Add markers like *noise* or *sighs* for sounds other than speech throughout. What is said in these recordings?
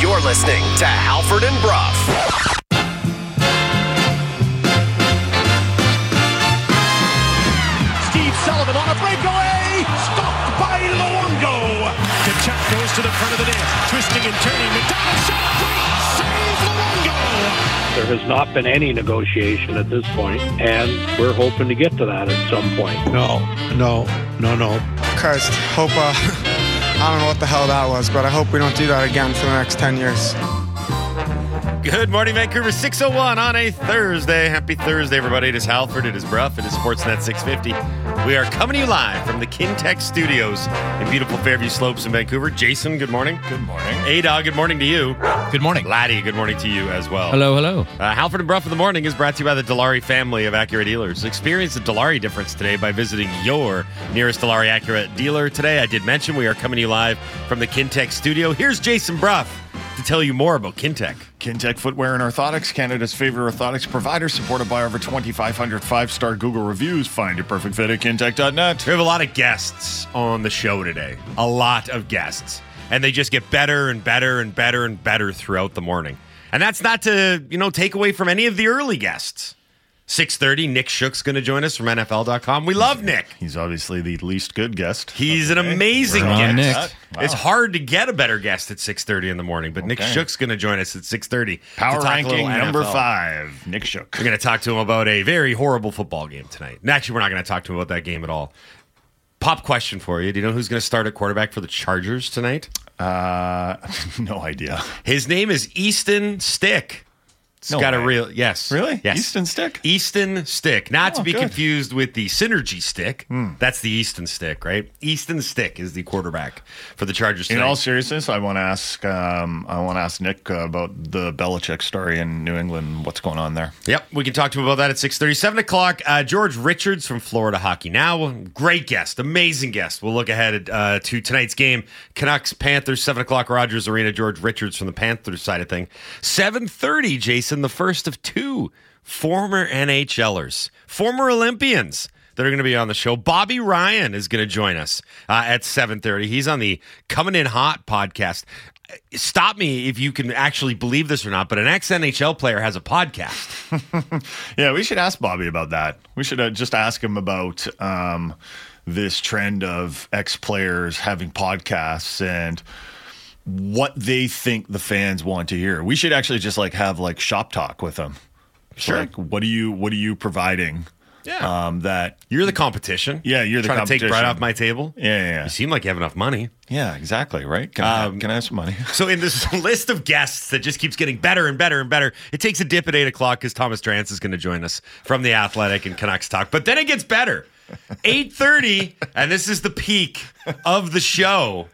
You're listening to Halford and Bruff. Steve Sullivan on a breakaway. Stopped by Luongo. Tkachuk goes to the front of the net. Twisting and turning. McDonald shot. Great. There has not been any negotiation at this point, and we're hoping to get to that at some point. No, no, no, no. Christ, hope, uh, *laughs* I don't know what the hell that was, but I hope we don't do that again for the next 10 years. Good morning, Vancouver. 601 on a Thursday. Happy Thursday, everybody. It is Halford. It is Bruff. It is Sportsnet 650. We are coming to you live from the Kintec Studios in beautiful Fairview Slopes in Vancouver. Jason, good morning. Good morning. A-Dog, good morning to you. Good morning. Laddie, good morning to you as well. Hello, hello. Uh, Halford and Bruff in the morning is brought to you by the Dilawri family of Acura dealers. Experience the Dilawri difference today by visiting your nearest Dilawri Acura dealer today. I did mention we are coming to you live from the Kintec studio. Here's Jason Bruff to tell you more about Kintec. Kintec Footwear and Orthotics, Canada's favorite orthotics provider, supported by over 2,500 five star Google reviews. Find your perfect fit at kintec.net. We have a lot of guests on the show today. A lot of guests. And they just get better and better and better and better throughout the morning. And that's not to, you know, take away from any of the early guests. 6:30 Nick Shook's going to join us from NFL.com. We love Nick. He's obviously the least good guest. He's an amazing We're on guest. Nick. It's hard to get a better guest at 6:30 in the morning, but Nick Okay. Shook's going to join us at 6:30. Power to talk a little ranking number five, Nick Shook. We're going to talk to him about a very horrible football game tonight. And actually, we're not going to talk to him about that game at all. Pop question for you. Do you know who's going to start at quarterback for the Chargers tonight? Uh, *laughs* no idea. His name is Easton Stick. It's No got a real yes. Really? Yes. Easton Stick? Easton Stick. Not to Oh, be good. Confused with the Synergy Stick. That's the Easton Stick, right? Easton Stick is the quarterback for the Chargers In tonight. all seriousness, I want to ask. Um, I want to ask Nick uh, about the Belichick story in New England. What's going on there? Yep, we can talk to him about that at 6.30. 7 o'clock, uh, George Richards from Florida Hockey Now. Great guest, amazing guest. We'll look ahead uh, to tonight's game. Canucks, Panthers, 7 o'clock, Rogers Arena. George Richards from the Panthers side of thing. 7.30, Jason, the first of two former NHLers, former Olympians that are going to be on the show. Bobby Ryan is going to join us uh, at 7.30. He's on the Coming In Hot podcast. Stop me if you can actually believe this or not, but an ex NHL player has a podcast. *laughs* Yeah, we should ask Bobby about that. We should uh, just ask him about um, this trend of ex players having podcasts and what they think the fans want to hear. We should actually just like have like shop talk with them. Sure. Like, what are you What are you providing? Yeah. Um, that You're the competition. Yeah, you're the competition. trying to take bread off my table. Yeah, yeah, yeah. You seem like you have enough money. yeah, exactly. Right? Can, I, Um, have, can I have some money? *laughs* So in this *laughs* list of guests that just keeps getting better and better and better, it takes a dip at eight o'clock because Thomas Drance is going to join us from the Athletic and Canucks talk. But then it gets better. Eight thirty, and this is the peak of the show.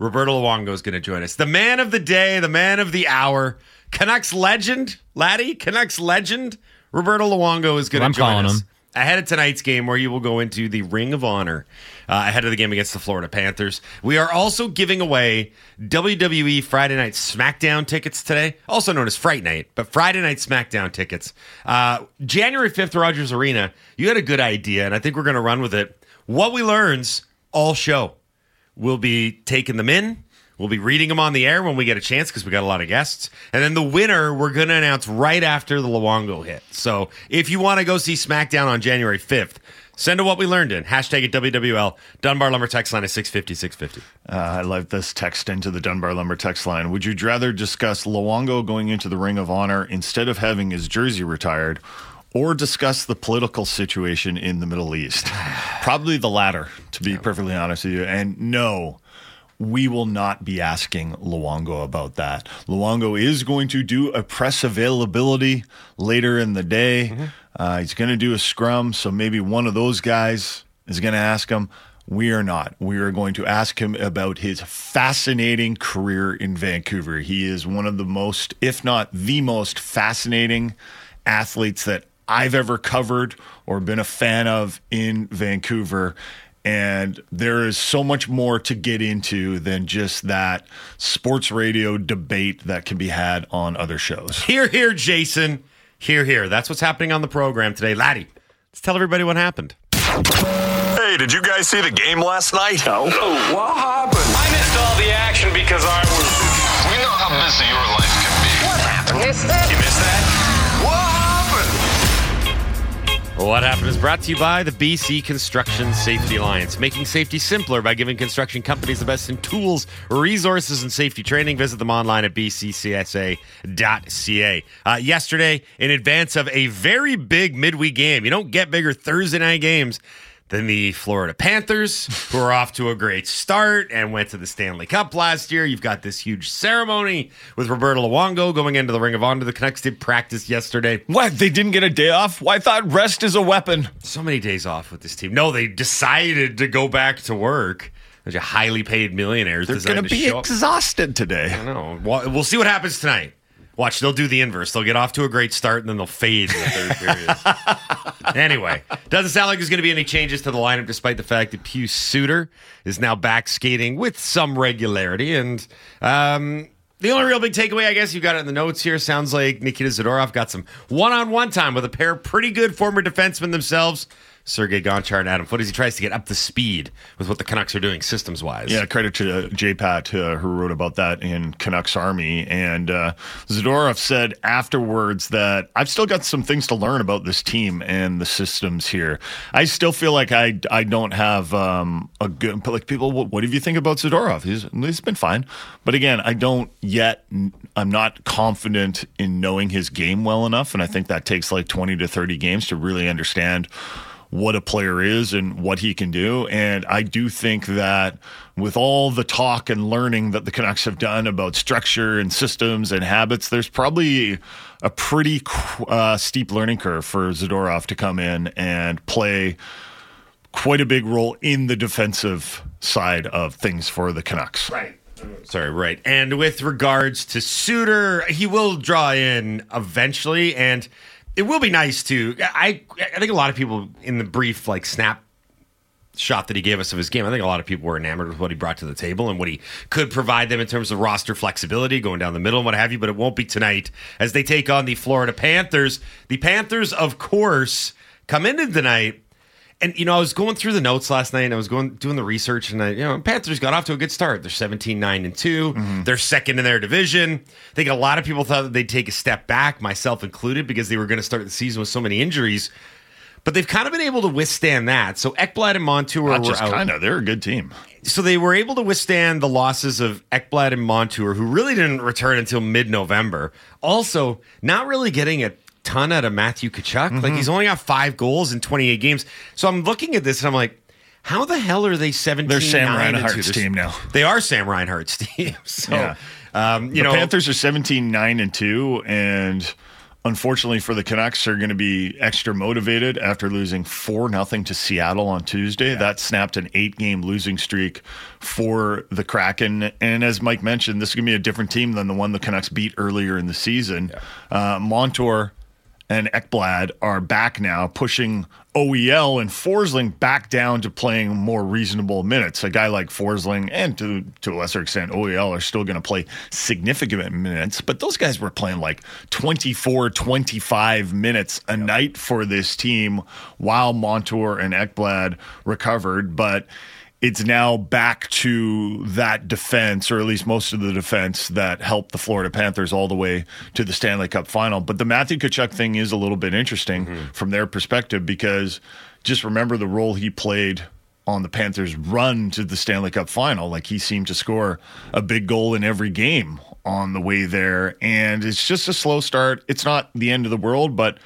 Roberto Luongo is going to join us. The man of the day, the man of the hour, Canucks legend, Laddie, Canucks legend, Roberto Luongo is going to join us. him. Ahead of tonight's game, where you will go into the Ring of Honor uh, ahead of the game against the Florida Panthers. We are also giving away WWE Friday Night SmackDown tickets today, also known as Fright Night, but Friday Night SmackDown tickets. Uh, January 5th, Rogers Arena. You had a good idea, and I think we're going to run with it. What we learns all show. We'll be taking them in. We'll be reading them on the air when we get a chance because we got a lot of guests. And then the winner, we're going to announce right after the Luongo hit. So if you want to go see SmackDown on January 5th, send a what we learned in. Hashtag it WWL. Dunbar Lumber text line is 650 650. Uh, I like this text into the Dunbar Lumber text line. Would you rather discuss Luongo going into the Ring of Honor instead of having his jersey retired, or discuss the political situation in the Middle East? *sighs* Probably the latter, to be perfectly honest with you. And no, we will not be asking Luongo about that. Luongo is going to do a press availability later in the day. Uh, he's going to do a scrum, so maybe one of those guys is going to ask him. We are not. We are going to ask him about his fascinating career in Vancouver. He is one of the most, if not the most fascinating athletes that I've ever covered or been a fan of in Vancouver. And there is so much more to get into than just that sports radio debate that can be had on other shows. Here, here, Jason. Here, here. That's what's happening on the program today. Laddie, let's tell everybody what happened. Hey, did you guys see the game last night? No. What happened? I missed all the action because I was. We know how busy your life can be. What happened? Missed that? You missed that? What happened is brought to you by the BC Construction Safety Alliance, making safety simpler by giving construction companies the best in tools, resources, and safety training. Visit them online at bccsa.ca. Uh, yesterday, in advance of a very big midweek game, you don't get bigger Thursday night games than the Florida Panthers, who are off to a great start and went to the Stanley Cup last year. You've got this huge ceremony with Roberto Luongo going into the Ring of Honor. The Canucks did practice yesterday. What? They didn't get a day off? Well, I thought rest is a weapon. So many days off with this team. No, they decided to go back to work. There's a highly paid millionaires. They're going to be exhausted today. I know. Well, we'll see what happens tonight. Watch, they'll do the inverse. They'll get off to a great start and then they'll fade in the third period. *laughs* anyway, doesn't sound like there's going to be any changes to the lineup, despite the fact that Pius Suter is now back skating with some regularity. And um, the only real big takeaway, I guess, you got it in the notes here. Sounds like Nikita Zadorov got some one-on-one time with a pair of pretty good former defensemen themselves. Sergei Gonchar and Adam Foote as he tries to get up to speed with what the Canucks are doing systems wise. Yeah, credit to uh, J Pat, uh, who wrote about that in Canucks Army. And uh, Zadorov said afterwards that I've still got some things to learn about this team and the systems here. I still feel like I, I don't have um, a good, like people, what, what do you think about Zadorov? He's, he's been fine. But again, I don't yet, I'm not confident in knowing his game well enough. And I think that takes like 20 to 30 games to really understand what a player is and what he can do. And I do think that with all the talk and learning that the Canucks have done about structure and systems and habits, there's probably a pretty uh, steep learning curve for Zadorov to come in and play quite a big role in the defensive side of things for the Canucks. Right. Sorry, right. And with regards to Suter, he will draw in eventually, and it will be nice to. I I think a lot of people in the brief like snap shot that he gave us of his game. I think a lot of people were enamored with what he brought to the table and what he could provide them in terms of roster flexibility, going down the middle and what have you. But it won't be tonight as they take on the Florida Panthers. The Panthers, of course, come into tonight. And you know, I was going through the notes last night and I was going doing the research and I, you know, Panthers got off to a good start. They're 17 9 and 2. Mm-hmm. They're second in their division. I think a lot of people thought that they'd take a step back, myself included, because they were going to start the season with so many injuries. But they've kind of been able to withstand that. So Ekblad and Montour Not were just kind of, they're a good team. So they were able to withstand the losses of Ekblad and Montour, who really didn't return until mid-November. Also, not really getting a ton out of Matthew Tkachuk. Mm-hmm. Like he's only got five goals in 28 games. So I'm looking at this and I'm like, how the hell are they 17? They're Sam 9 and Reinhart's two? Team now. They are Sam Reinhart's *laughs* team. So, Yeah. um, you the know, Panthers are 17 9 and 2 and unfortunately for the Canucks are going to be extra motivated after losing 4 nothing to Seattle on Tuesday. That snapped an 8 game losing streak for the Kraken and as Mike mentioned this is going to be a different team than the one the Canucks beat earlier in the season. Uh, Montour and Ekblad are back now, pushing OEL and Forsling back down to playing more reasonable minutes. A guy like Forsling and to to a lesser extent OEL are still going to play significant minutes, but those guys were playing like 24, 25 minutes a night for this team while Montour and Ekblad recovered, but it's now back to that defense, or at least most of the defense that helped the Florida Panthers all the way to the Stanley Cup final. But the Matthew Tkachuk thing is a little bit interesting mm-hmm. from their perspective because just remember the role he played on the Panthers' run to the Stanley Cup final. Like he seemed to score a big goal in every game on the way there. And it's just a slow start. It's not the end of the world, but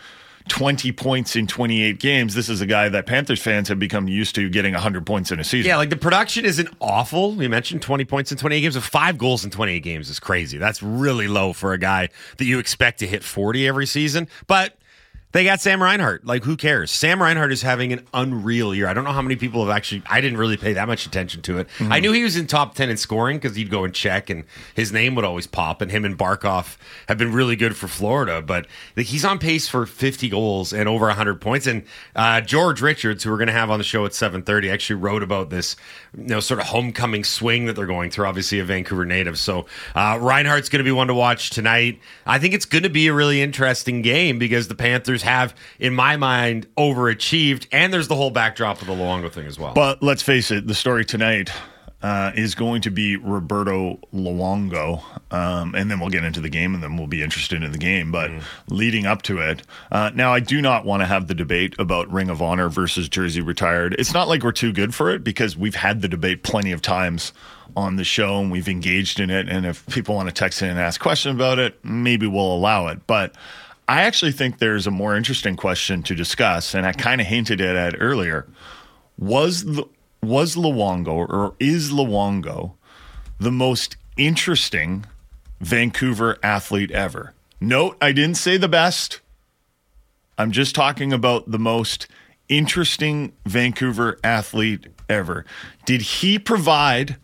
20 points in 28 games. This is a guy that Panthers fans have become used to getting 100 points in a season. Yeah, like the production isn't awful. You mentioned 20 points in 28 games, but five goals in 28 games is crazy. That's really low for a guy that you expect to hit 40 every season. But They got Sam Reinhart. Like, who cares? Sam Reinhart is having an unreal year. I don't know how many people have actually. I didn't really pay that much attention to it. I knew he was in top ten in scoring because he'd go and check, and his name would always pop. And him and Barkov have been really good for Florida. But he's on pace for fifty goals and over hundred points. And uh, George Richards, who we're going to have on the show at seven thirty, actually wrote about this, you know, sort of homecoming swing that they're going through. Obviously, a Vancouver native. So uh, Reinhart's going to be one to watch tonight. I think it's going to be a really interesting game because the Panthers have, in my mind, overachieved, and there's the whole backdrop of the Luongo thing as well. But let's face it, the story tonight uh, is going to be Roberto Luongo, um, and then we'll get into the game, and then we'll be interested in the game. But leading up to it, uh, now I do not want to have the debate about Ring of Honor versus Jersey retired. It's not like we're too good for it because we've had the debate plenty of times on the show, and we've engaged in it. And if people want to text in and ask questions about it, maybe we'll allow it. But I actually think there's a more interesting question to discuss, and I kind of hinted at it earlier. Was the was Luongo or is Luongo the most interesting Vancouver athlete ever? Note, I didn't say the best. I'm just talking about the most interesting Vancouver athlete ever. Did he provide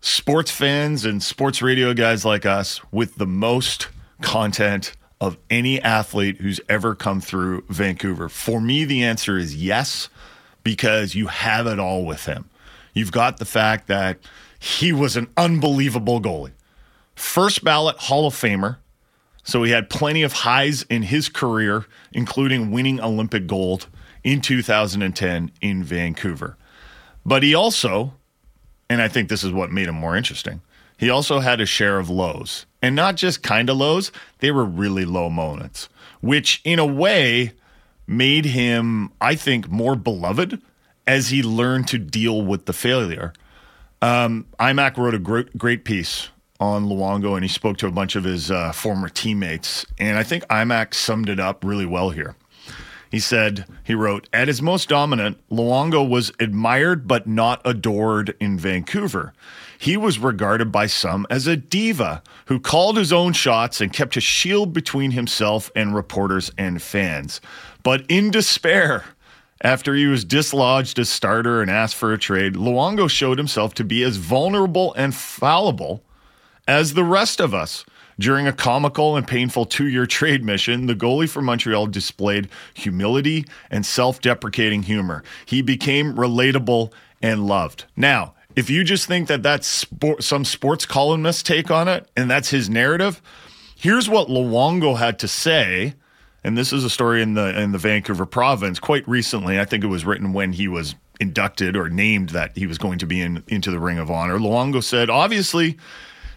sports fans and sports radio guys like us with the most content of any athlete who's ever come through Vancouver? For me, the answer is yes, because you have it all with him. You've got the fact that he was an unbelievable goalie, first ballot Hall of Famer. So he had plenty of highs in his career, including winning Olympic gold in 2010 in Vancouver. But he also, and I think this is what made him more interesting, he also had a share of lows. And not just kind of lows, they were really low moments, which in a way made him, I think, more beloved as he learned to deal with the failure. Um, IMAC wrote a great, great piece on Luongo, and he spoke to a bunch of his uh, former teammates. And I think IMAC summed it up really well here. He said, he wrote, at his most dominant, Luongo was admired but not adored in Vancouver. He was regarded by some as a diva who called his own shots and kept a shield between himself and reporters and fans. But in despair, after he was dislodged as starter and asked for a trade, Luongo showed himself to be as vulnerable and fallible as the rest of us. During a comical and painful two year trade mission, the goalie for Montreal displayed humility and self deprecating humor. He became relatable and loved. Now, if you just think that that's sport, some sports columnist take on it and that's his narrative, here's what Luongo had to say. And this is a story in the in the Vancouver province quite recently. I think it was written when he was inducted or named that he was going to be in into the Ring of Honor. Luongo said, "Obviously,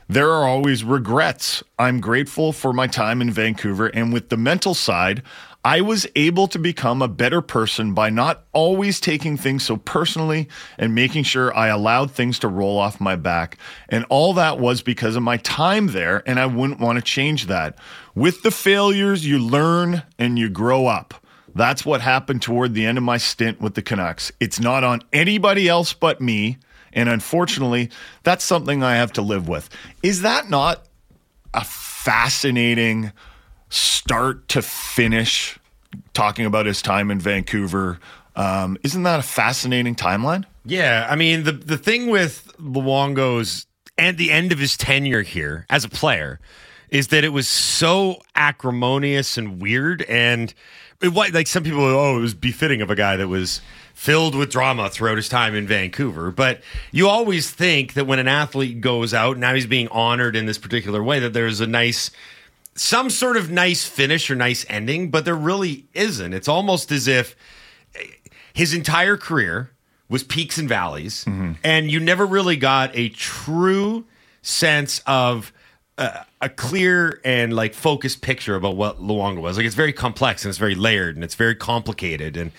there are always regrets. I'm grateful for my time in Vancouver, and with the mental side, I was able to become a better person by not always taking things so personally and making sure I allowed things to roll off my back. And all that was because of my time there, and I wouldn't want to change that. With the failures, you learn and you grow up. That's what happened toward the end of my stint with the Canucks. It's not on anybody else but me. And unfortunately, that's something I have to live with. Is that not a fascinating start to finish talking about his time in Vancouver? Um, isn't that a fascinating timeline? Yeah, I mean the the thing with Luongo's at the end of his tenure here as a player is that it was so acrimonious and weird and it, like some people oh it was befitting of a guy that was filled with drama throughout his time in Vancouver but you always think that when an athlete goes out now he's being honored in this particular way that there's a nice some sort of nice finish or nice ending but there really isn't it's almost as if his entire career was peaks and valleys, and you never really got a true sense of uh, a clear and like focused picture about what Luongo was. Like it's very complex and it's very layered and it's very complicated, and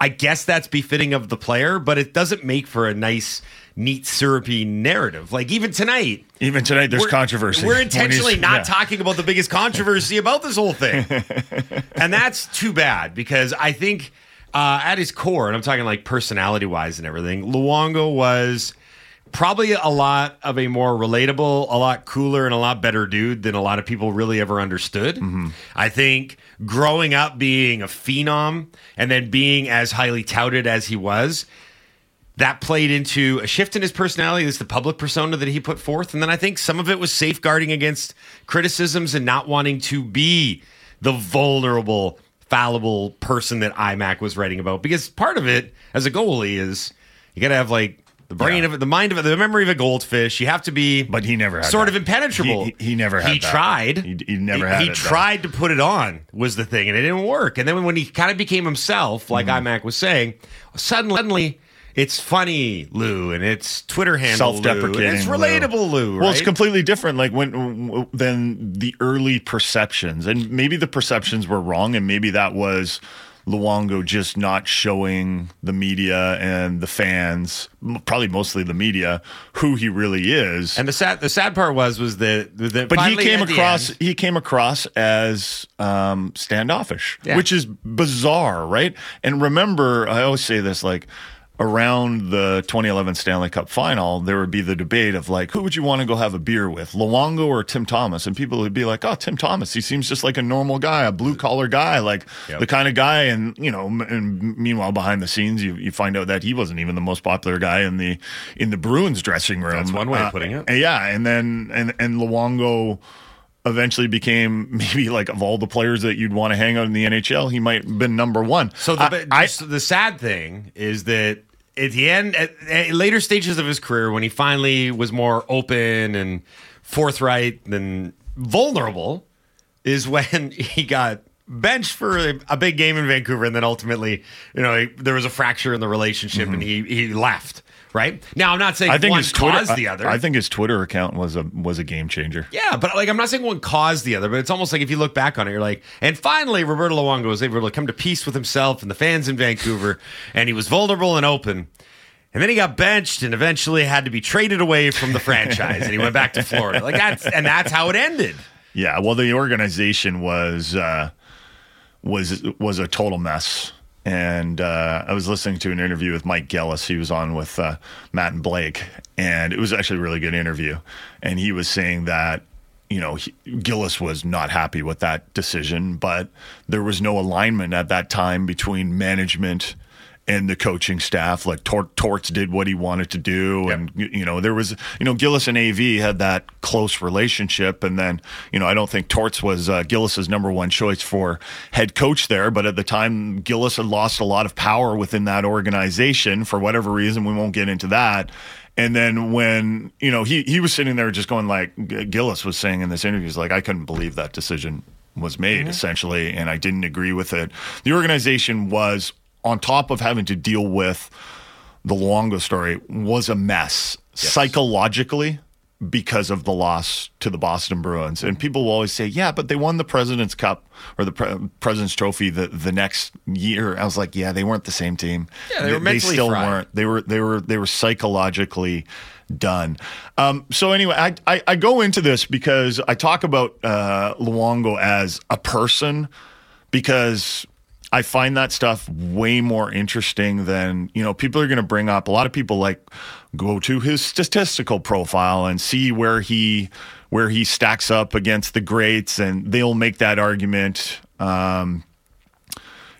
I guess that's befitting of the player, but it doesn't make for a nice, neat, syrupy narrative. Like even tonight, Even tonight, there's we're- controversy. We're intentionally not yeah. talking about the biggest controversy about this whole thing. *laughs* and that's too bad because I think uh, at his core, and I'm talking like personality wise and everything, Luongo was probably a lot of a more relatable, a lot cooler, and a lot better dude than a lot of people really ever understood. I think growing up being a phenom and then being as highly touted as he was, that played into a shift in his personality, this the public persona that he put forth. And then I think some of it was safeguarding against criticisms and not wanting to be the vulnerable, fallible person that IMAC was writing about. Because part of it as a goalie is you got to have like the brain Yeah. of it, the mind of it, the memory of a goldfish. You have to be, But he never had sort that. of impenetrable. He- he- he never had He that. tried. He- he never He, had he it, though. tried to put it on was the thing, and it didn't work. And then when he kind of became himself, like Mm-hmm. IMAC was saying, suddenly, suddenly. It's funny, Lou, and it's Twitter handle, Lou, and self-deprecating. It's Lou. relatable, Lou. Well, it's completely different. Like when than the early perceptions, and maybe the perceptions were wrong, and maybe that was Luongo just not showing the media and the fans, probably mostly the media, who he really is. And the sad, the sad part was, was that, that but he came across end- he came across as um, standoffish, Yeah. which is bizarre, right? And remember, I always say this like around the 2011 Stanley Cup final, there would be the debate of like, who would you want to go have a beer with, Luongo or Tim Thomas? And people would be like, oh, Tim Thomas. He seems just like a normal guy, a blue collar guy, like Yep. the kind of guy. And you know, m- and meanwhile, behind the scenes, you, you find out that he wasn't even the most popular guy in the in the Bruins dressing room. That's one way of Uh, putting it. yeah, and then and and Luongo eventually became *laughs* maybe like of all the players that you'd want to hang out in the NHL, he might have been number one. So the, I- I- the sad thing is that at the end, at, at later stages of his career, when he finally was more open and forthright and vulnerable, is when *laughs* he got benched for a, a big game in Vancouver, and then ultimately, you know, he, there was a fracture in the relationship, and he he left. Right now, I'm not saying Mm-hmm. I think one his Twitter, caused the I- other. I, think his Twitter account was a was a game changer. Yeah, but like I'm not saying one caused the other, but it's almost like if you look back on it, you're like, and finally Roberto Luongo was able to come to peace with himself and the fans in Vancouver, and he was vulnerable and open. And then he got benched and eventually had to be traded away from the franchise, and he went back to Florida. Like that's and that's how it ended. Yeah, well, the organization was uh, was was a total mess. And uh, I was listening to an interview with Mike Gillis. He was on with uh, Matt and Blake, and it was actually a really good interview. And he was saying that you know he, Gillis was not happy with that decision, but there was no alignment at that time between management and the coaching staff. Like Tor- Torts did what he wanted to do, and you know there was you know Gillis and AV had that close relationship, and then you know I don't think Torts was uh, Gillis's number one choice for head coach there, but at the time Gillis had lost a lot of power within that organization for whatever reason. We won't get into that. And then when you know he he was sitting there just going like Gillis was saying in this interview, he's like I couldn't believe that decision was made essentially, and I didn't agree with it. The organization was on top of having to deal with the Luongo story was a mess psychologically because of the loss to the Boston Bruins. And people will always say, "Yeah, but they won the President's Cup or the Pre- President's Trophy the, the next year." I was like, "Yeah, they weren't the same team. Yeah, they were mentally still fried. weren't. They were they were they were psychologically done." Um, so anyway, I, I I go into this because I talk about uh, Luongo as a person because I find that stuff way more interesting than, you know, people are going to bring up. A lot of people like go to his statistical profile and see where he where he stacks up against the greats and they'll make that argument um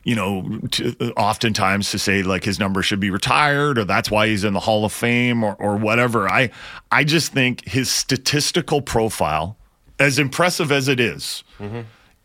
you know, to, oftentimes to say like his number should be retired or that's why he's in the Hall of Fame or, or whatever. I I just think his statistical profile, as impressive as it is,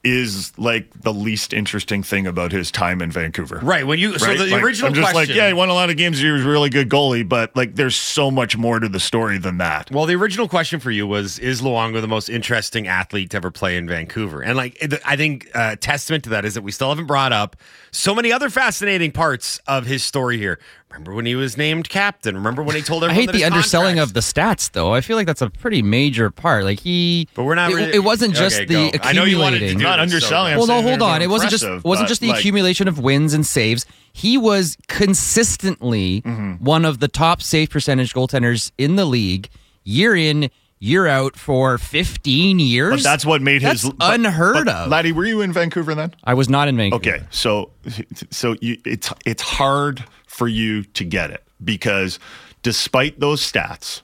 is like the least interesting thing about his time in Vancouver. Right when you so the Like, original I'm just question. like, yeah, he won a lot of games. He was a really good goalie, but like, there's so much more to the story than that. Well, the original question for you was: Is Luongo the most interesting athlete to ever play in Vancouver? And like, I think uh, testament to that is that we still haven't brought up so many other fascinating parts of his story here. Remember when he was named captain? Remember when he told everyone? I hate that the his underselling contracts- of the stats, though. I feel like that's a pretty major part. Like he, But we're not It, really- it wasn't just Okay, the go. I know you wanted to accumulating. do Not this, so underselling. well, no, hold on. It wasn't just impressive, wasn't just the like- accumulation of wins and saves. He was consistently Mm-hmm. one of the top save percentage goaltenders in the league, year in, year out for 15 years. But that's what made his That's but- unheard but, of. Laddie, were you in Vancouver then? I was not in Vancouver. Okay, so so you, it's it's hard for you to get it because despite those stats,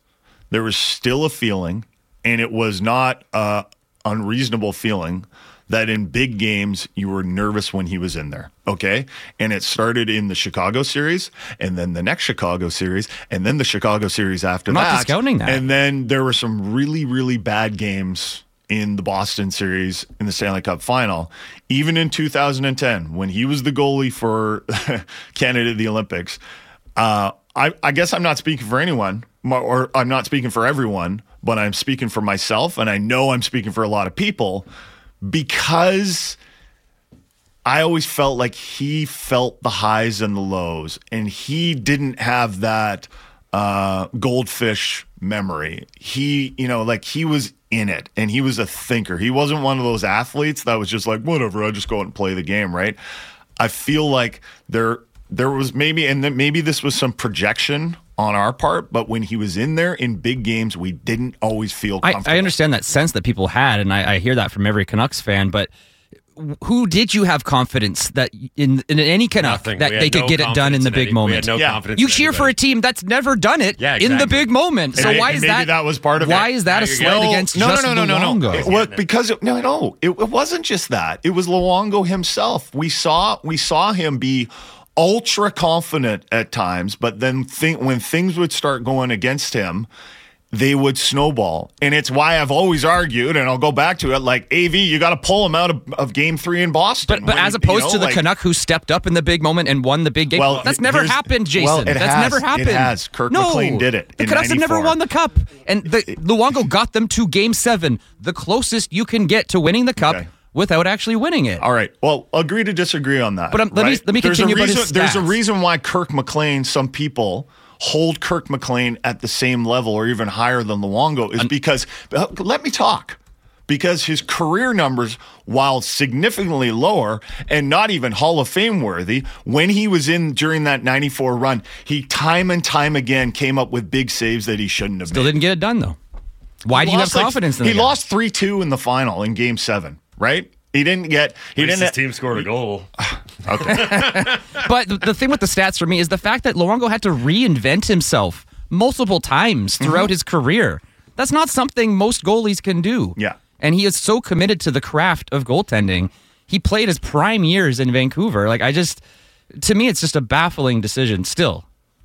there was still a feeling, and it was not a unreasonable feeling that in big games you were nervous when he was in there. Okay. And it started in the Chicago series and then the next Chicago series and then the Chicago series after I'm not discounting that. And then there were some really, really bad games in the Boston series in the Stanley Cup final. Even in 2010, when he was the goalie for *laughs* Canada at the Olympics, uh, I, I guess I'm not speaking for anyone, or I'm not speaking for everyone, but I'm speaking for myself, and I know I'm speaking for a lot of people because I always felt like he felt the highs and the lows, and he didn't have that uh, goldfish memory. He, you know, like he was in it and he was a thinker. He wasn't one of those athletes that was just like, whatever, I'll just go out and play the game, right? I feel like there there was maybe and then maybe this was some projection on our part, but when he was in there in big games, we didn't always feel I. I understand that sense that people had, and I, I hear that from every Canucks fan. But who did you have confidence that in, in any Canuck Nothing. that they had could get it done in the big any- moment? no Yeah. confidence you cheer for a team that's never done it Yeah, in the big moment. So And why maybe is that? that was part of it. Why is that a slight getting- against no, just no, no, no, no, no. Luongo? Well, because it, no, no, it, it wasn't just that. It was Luongo himself. We saw we saw him be ultra confident at times, but then think when things would start going against him, they would snowball. And it's why I've always argued, and I'll go back to it, like AV, you got to pull him out of, of Game Three in Boston. But, but When, as you opposed know, to the like- Canuck who stepped up in the big moment and won the big game, Well, that's never happened, Jason. well, that's has. never happened. It has. Kirk no, McLean did it The in Canucks have never won the cup, and the, Luongo got them to Game Seven, the closest you can get to winning the cup Okay. without actually winning it. All right. Well, agree to disagree on that. But, um, let me- let me there's continue a reason, There's a reason why Kirk McLean, some people hold Kirk McLean at the same level or even higher than Luongo is because uh, let me talk. Because his career numbers, while significantly lower and not even Hall of Fame worthy, when he was in during that 94 run, he time and time again came up with big saves that he shouldn't have Still made. didn't get it done though. Why do you have Lost, like- confidence in He the guy? lost 3 2 in the final in game seven, right? He didn't get, he didn't, his team scored a goal. *laughs* Okay. *laughs* but the, the thing with the stats for me is the fact that Luongo had to reinvent himself multiple times throughout Mm-hmm. his career. That's not something most goalies can do. Yeah. And he is so committed to the craft of goaltending. He played his prime years in Vancouver. Like I just to me it's just a baffling decision still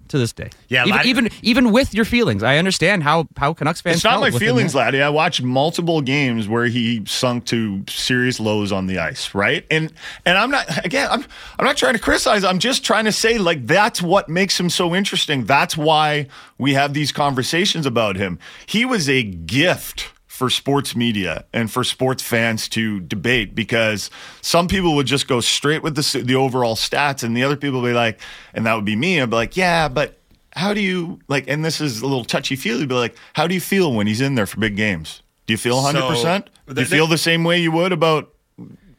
to this day. Yeah, even even, even with your feelings. I understand how how Canucks fans It's not my feelings, laddie. I watched multiple games where he sunk to serious lows on the ice, right? And and I'm not again, I'm I'm not trying to criticize. I'm just trying to say like that's what makes him so interesting. That's why we have these conversations about him. He was a gift for sports media and for sports fans to debate because some people would just go straight with the the overall stats and the other people would be like and that would be me I'd be like yeah but how do you like and this is a little touchy feely but like how do you feel when he's in there for big games? Do you feel 100% So, do you feel the same way you would about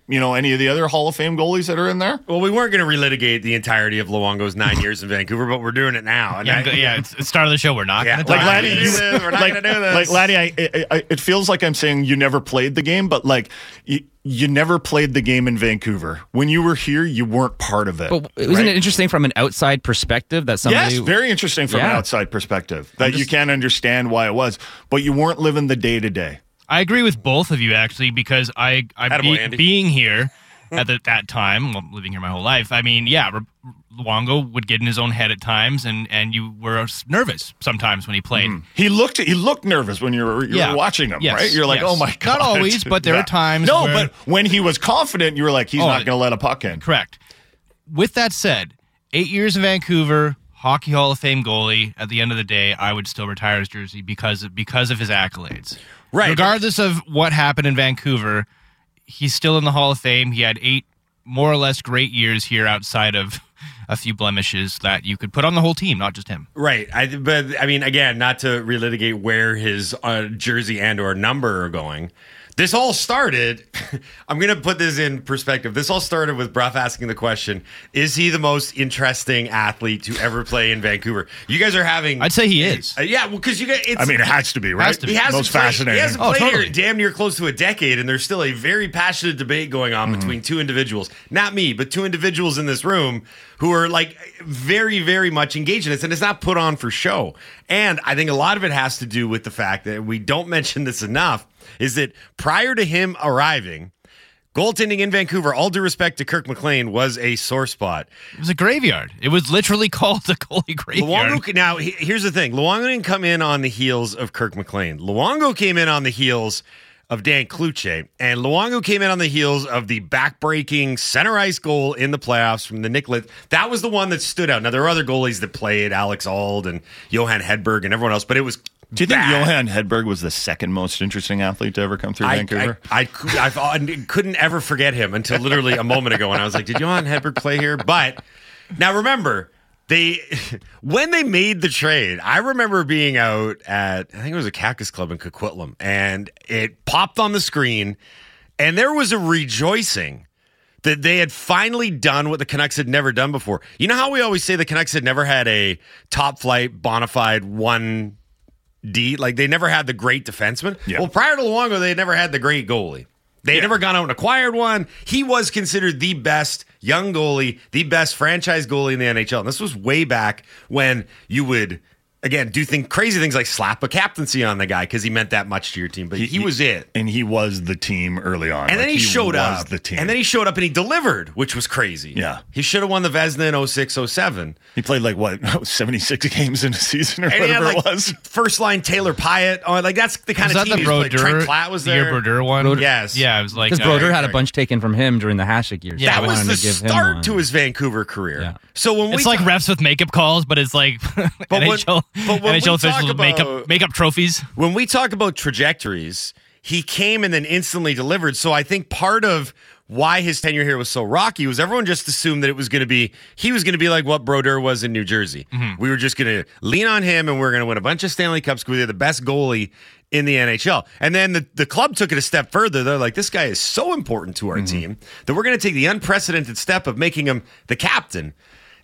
you know any of the other hall of fame goalies that are in there Well, we weren't going to relitigate the entirety of Luongo's nine years in Vancouver, but we're doing it now. And Yeah, I- yeah. It's, it's start of the show. We're not Yeah, going to like talk. Laddie, about you this. said we're not like, gonna do this. like Laddie, I, I, I, it feels like I'm saying you never played the game, but like you, you never played the game in Vancouver. When you were here, you weren't part of it. But isn't right? it interesting from an outside perspective that somebody Yes, very interesting from an outside perspective that you can't understand why it was, but you weren't living the day to day. I agree with both of you actually because I I be, being here *laughs* at the, that time, well, living here my whole life. I mean, yeah, R- Luongo would get in his own head at times, and and you were nervous sometimes when he played. Mm-hmm. He looked he looked nervous when you were, you Yeah. were watching him, Yes, right? You're like, yes. oh my god. Not always, but there *laughs* are times No, where- but when he was confident, you were like, he's Oh, not going to let a puck in. Correct. With that said, eight years in Vancouver, Hockey Hall of Fame goalie. At the end of the day, I would still retire his jersey because of, because of his accolades. Right. Regardless of what happened in Vancouver, he's still in the Hall of Fame. He had eight more or less great years here outside of *laughs* a few blemishes that you could put on the whole team, not just him. Right. I, but I mean, again, not to relitigate where his uh, jersey and or number are going. This all started. *laughs* I'm going to put this in perspective. This all started with Bruff asking the question: Is he the most interesting athlete to ever play in Vancouver? You guys are having. I'd say he is. Uh, yeah, well, because you guys. It's, I mean, it has to be, right? Has to be. He hasn't Most played, fascinating. He hasn't Oh, played totally. here damn near close to a decade, and there's still a very passionate debate going on Mm-hmm. between two individuals. Not me, but two individuals in this room who are like very, very much engaged in this, and it's not put on for show. And I think a lot of it has to do with the fact that we don't *laughs* mention this enough. Is that prior to him arriving, goaltending in Vancouver, all due respect to Kirk McLean, was a sore spot. It was a graveyard. It was literally *laughs* called the goalie graveyard. Luongo, now he- here's the thing: Luongo didn't come in on the heels of Kirk McLean. Luongo came in on the heels of Dan Cloutier, and Luongo came in on the heels of the backbreaking center ice goal in the playoffs from the Nicholas. That was the one that stood out. Now there are other goalies that played, Alex Auld and Johan Hedberg and everyone else, but it was. Do you think bad. Johan Hedberg was the second most interesting athlete to ever come through I, Vancouver? I, I, I, I uh, couldn't ever forget him until literally a moment ago when I was like, did Johan Hedberg play here? But now remember, they *laughs* when they made the trade, I remember being out at I think it was a Cactus Club in Coquitlam, and it popped on the screen, and there was a rejoicing that they had finally done what the Canucks had never done before. You know how we always say the Canucks had never had a top flight, bona fide one D. Like they never had the great defenseman. Yeah. Well, prior to Luongo, they never had the great goalie. They had never gone out and acquired one. He was considered the best young goalie, the best franchise goalie in the NHL. And this was way back when you would, again, do think crazy things like slap a captaincy on the guy because he meant that much to your team. But he, was it. and he was the team early on. And then Like, he, showed was up. The team. And then he showed up and he delivered, which was crazy. Yeah. He should have won the Vezina in 06, 07. he played like what *laughs* seventy six games in a season or And he had whatever like it was. first line Taylor Pyatt. Oh, like that's the kind was of that team the he was playing. Trent Brodeur? Platt was the there. year Brodeur one? Brodeur- Yes. Yeah, it was like Because uh, Brodeur had a bunch taken from him during the Hasek years. Yeah, that was the to start to his Vancouver career. Yeah. So when we It's like refs with makeup calls, but it's like *laughs* But when- NHL, but when NHL officials with makeup makeup trophies. when we talk about trajectories, he came and then instantly delivered. So I think part of why his tenure here was so rocky was everyone just assumed that it was going to be he was going to be like what Brodeur was in New Jersey. Mm-hmm. We were just going to lean on him and we are going to win a bunch of Stanley Cups because we're the best goalie in the NHL. And then the, the club took it a step further. They're like, this guy is so important to our mm-hmm. team that we're going to take the unprecedented step of making him the captain.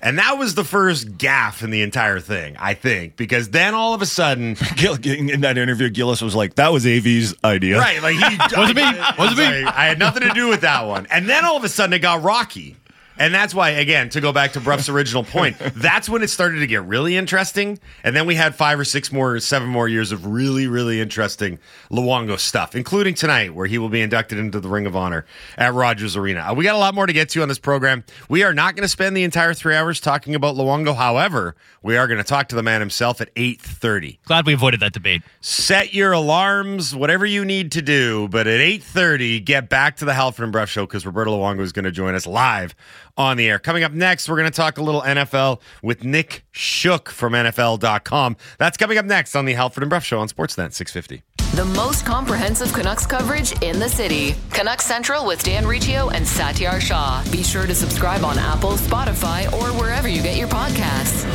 And that was the first gaff in the entire thing, I think, because then all of a sudden, *laughs* Gil, in that interview, Gillis was like, "That was Av's idea." Right, like he *laughs* Wasn't me. Wasn't me. I, I had nothing to do with that one. And then all of a sudden it got rocky. And that's why, again, to go back to Bruff's original point, *laughs* that's when it started to get really interesting. And then we had five or six more, seven more years of really, really interesting Luongo stuff, including tonight, where he will be inducted into the Ring of Honor at Rogers Arena. Uh, we got a lot more to get to on this program. We are not going to spend the entire three hours talking about Luongo. However, we are going to talk to the man himself at 8.30 Glad we avoided that debate. set your alarms, whatever you need to do. But at 8.30, get back to the Halford and Bruff Show because Roberto Luongo is going to join us live on the air. Coming up next, we're going to talk a little NFL with Nick Shook from NFL.com. That's coming up next on the Halford and Bruff Show on Sportsnet 650. The most comprehensive Canucks coverage in the city. Canucks Central with Dan Riccio and Satiar Shah. Be sure to subscribe on Apple, Spotify, or wherever you get your podcasts.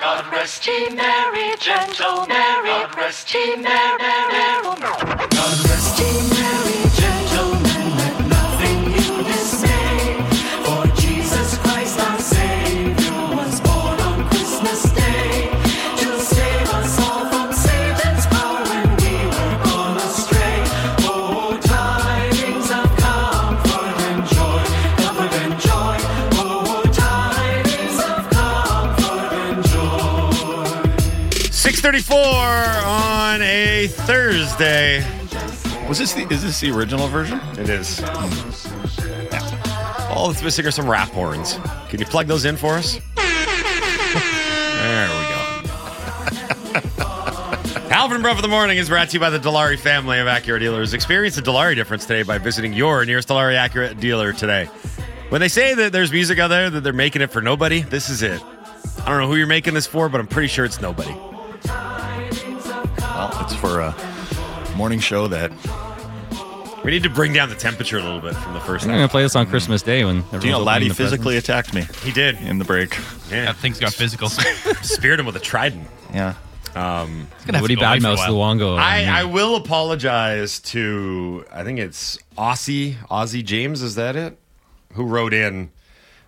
God rest ye merry, gentle Mary. God rest ye merry, merry. God rest ye merry, gentlemen. 34 on a Thursday. Was this the, is this the original version? It is. Yeah. All that's missing are some rap horns. Can you plug those in for us? there we go. *laughs* Alvin Breath of the Morning is brought to you by the Dilawri family of Acura dealers. Experience the Dilawri difference today by visiting your nearest Dilawri Acura dealer today. When they say that there's music out there that they're making it for nobody, this is it. I don't know who you're making this for, but I'm pretty sure it's nobody. Well, it's for a morning show that We need to bring down the temperature a little bit from the first I'm going to play this on Christmas Day when everyone's you know, opening Laddie physically presents. attacked me He did. in the break. Yeah, Yeah, things got physical. *laughs* speared him with a trident. Yeah. Um, Nobody badmouths Luongo. I, mean, I will apologize to I think it's Aussie Aussie James. Is that it? Who wrote in?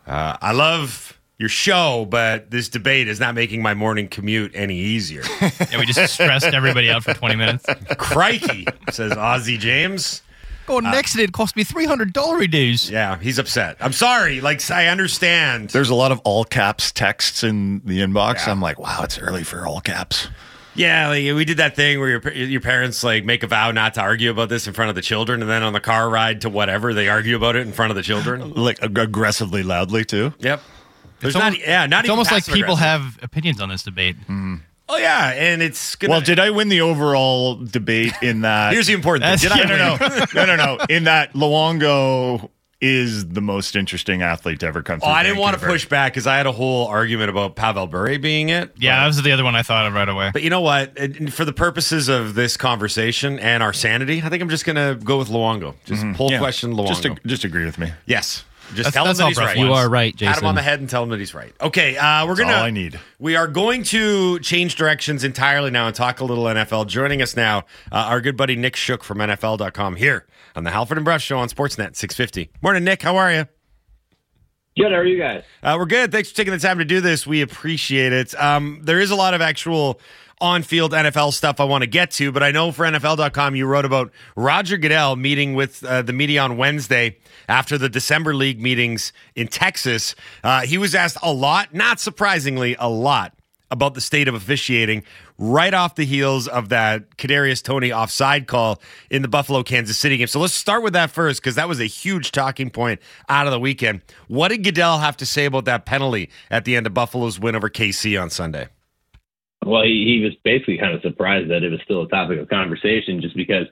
Uh, I love your show, but this debate is not making my morning commute any easier. *laughs* Yeah, we just stressed everybody out for 20 minutes. Crikey, says Ozzy James. Going Uh, next it cost me $300 dues. Yeah, he's upset. I'm sorry. Like I understand. There's a lot of all caps texts in the inbox. Yeah. I'm like, wow, it's early for all caps. Yeah, like we did that thing where your your parents like make a vow not to argue about this in front of the children, and then on the car ride to whatever they argue about it in front of the children. Like ag- aggressively loudly too. Yep. There's It's not, almost- yeah, not It's even almost like people have opinions on this debate. Oh yeah, and it's gonna. Well, did I win the overall debate in *laughs* that? Here's the important thing. Did Did I I? win? No, no, no, no, no. In that Luongo is the most interesting athlete to ever come Oh. I didn't want to push back because I had a whole argument about Pavel Bure being it. Yeah, that was the other one I thought of right away. But you know what? For the purposes of this conversation and our sanity, I think I'm just going to go with Luongo. Just pull Mm-hmm. Yeah. question Luongo. Just, ag- just agree with me. yes. Just That's- tell him that's that he's right. you are right, Jason. Pat him on the head and tell him that he's right. Okay, uh, we're That's gonna. all I need. We are going to change directions entirely now and talk a little NFL. Joining us now, uh, our good buddy Nick Shook from NFL.com here on the Halford and Bruff Show on Sportsnet 650. Morning, Nick. How are you? Good. How are you guys? Uh, we're good. Thanks for taking the time to do this. We appreciate it. Um, there is a lot of actual on field NFL stuff I want to get to, but I know for NFL.com you wrote about Roger Goodell meeting with uh, the media on Wednesday after the December League meetings in Texas. Uh, he was asked a lot, not surprisingly, a lot about the state of officiating right off the heels of that Kadarius Toney offside call in the Buffalo Kansas City game. So let's start with that first because that was a huge talking point out of the weekend. What did Goodell have to say about that penalty at the end of Buffalo's win over KC on Sunday? Well, he, he was basically kind of surprised that it was still a topic of conversation, just because